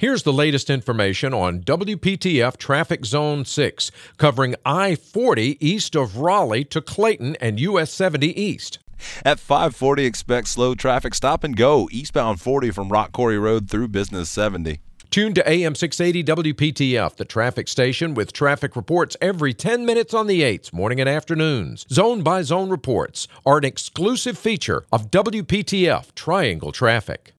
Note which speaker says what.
Speaker 1: Here's the latest information on WPTF Traffic Zone 6, covering I 40 east of Raleigh to Clayton and US 70 east.
Speaker 2: At 540, expect slow traffic stop and go eastbound 40 from Rock Quarry Road through Business 70.
Speaker 1: Tune to AM 680 WPTF, the traffic station with traffic reports every 10 minutes on the 8s, morning and afternoons. Zone by zone reports are an exclusive feature of WPTF Triangle Traffic.